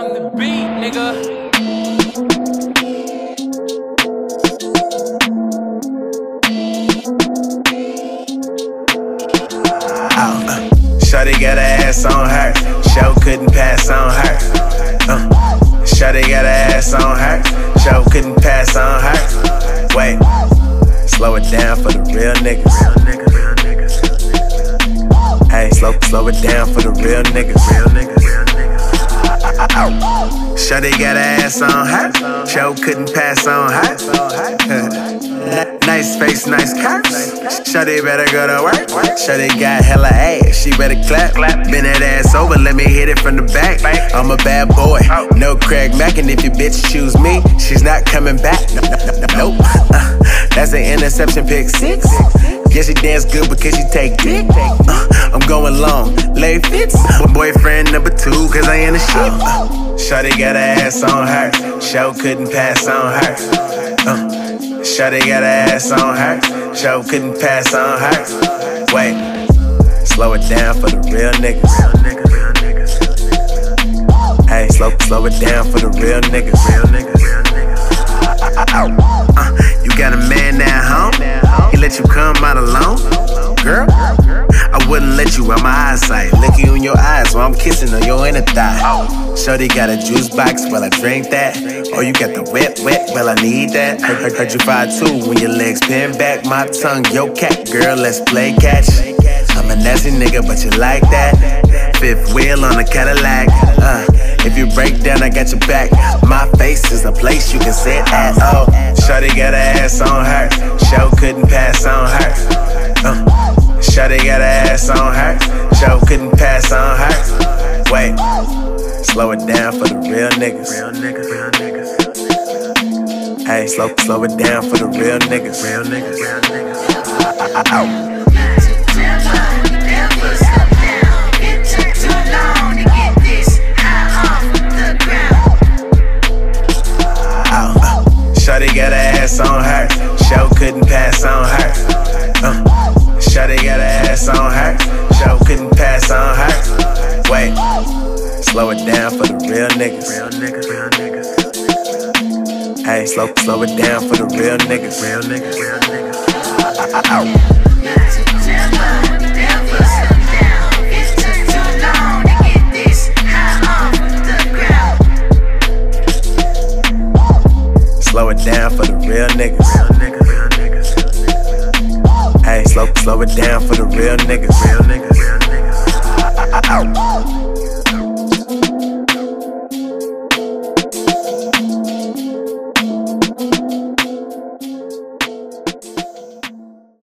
On the beat, nigga. Shawty got her ass on her. Show couldn't pass on her. Uh, Shawty got her ass on her. Show couldn't pass on her. Wait, slow it down for the real niggas. Hey, slow, slow it down for the. Real niggas. Shawty got her ass on her. Show couldn't pass on her. nice face, nice curves. Shawty better go to work. Shawty got hella ass, she better clap. Bend that ass over, let me hit it from the back. I'm a bad boy, no Craig Mack, and if you bitch choose me, she's not coming back. No, no, no, no, Nope. Uh, that's an interception pick six. Yeah, she dance good because she take dick. Uh, I'm going long, lay fits. My boyfriend number two, cause I ain't a shit. Uh, Shawty got her ass on her. Show couldn't pass on her. Uh, Shawty got her ass on her. Show couldn't pass on her. Wait, slow it down for the real niggas. Hey, slow, slow it down for the. Real niggas. Wouldn't let you out my eyesight. Look you in your eyes while I'm kissing on your inner thigh. Shorty got a juice box, well I drink that. Oh, you got the wet, wet, well I need that. Heard, heard, heard you fight too when your legs pin back. My tongue, yo cat, girl, let's play catch. I'm a nasty nigga, but you like that. Fifth wheel on a Cadillac. Uh, if you break down, I got your back. My face is a place you can sit at. Oh, Shorty got her ass on her. Show couldn't pass on her. Uh, Shawty got her ass on her. Show couldn't pass on her. Wait, slow it down for the real niggas. Real niggas, real niggas. Hey, slow, slow it down for the real niggas. Real niggas, real niggas. Uh, Shawty got her ass on her. Show couldn't pass on her. Uh, Shawty got her ass on her. Show couldn't pass on her. Wait, slow it down for the real niggas. Real niggas, real niggas. Hey, slow, slow it down for the real niggas. Real niggas, real niggas. Slow it down for the real niggas. Real niggas, slow, slow it down for the. Real niggas, real niggas.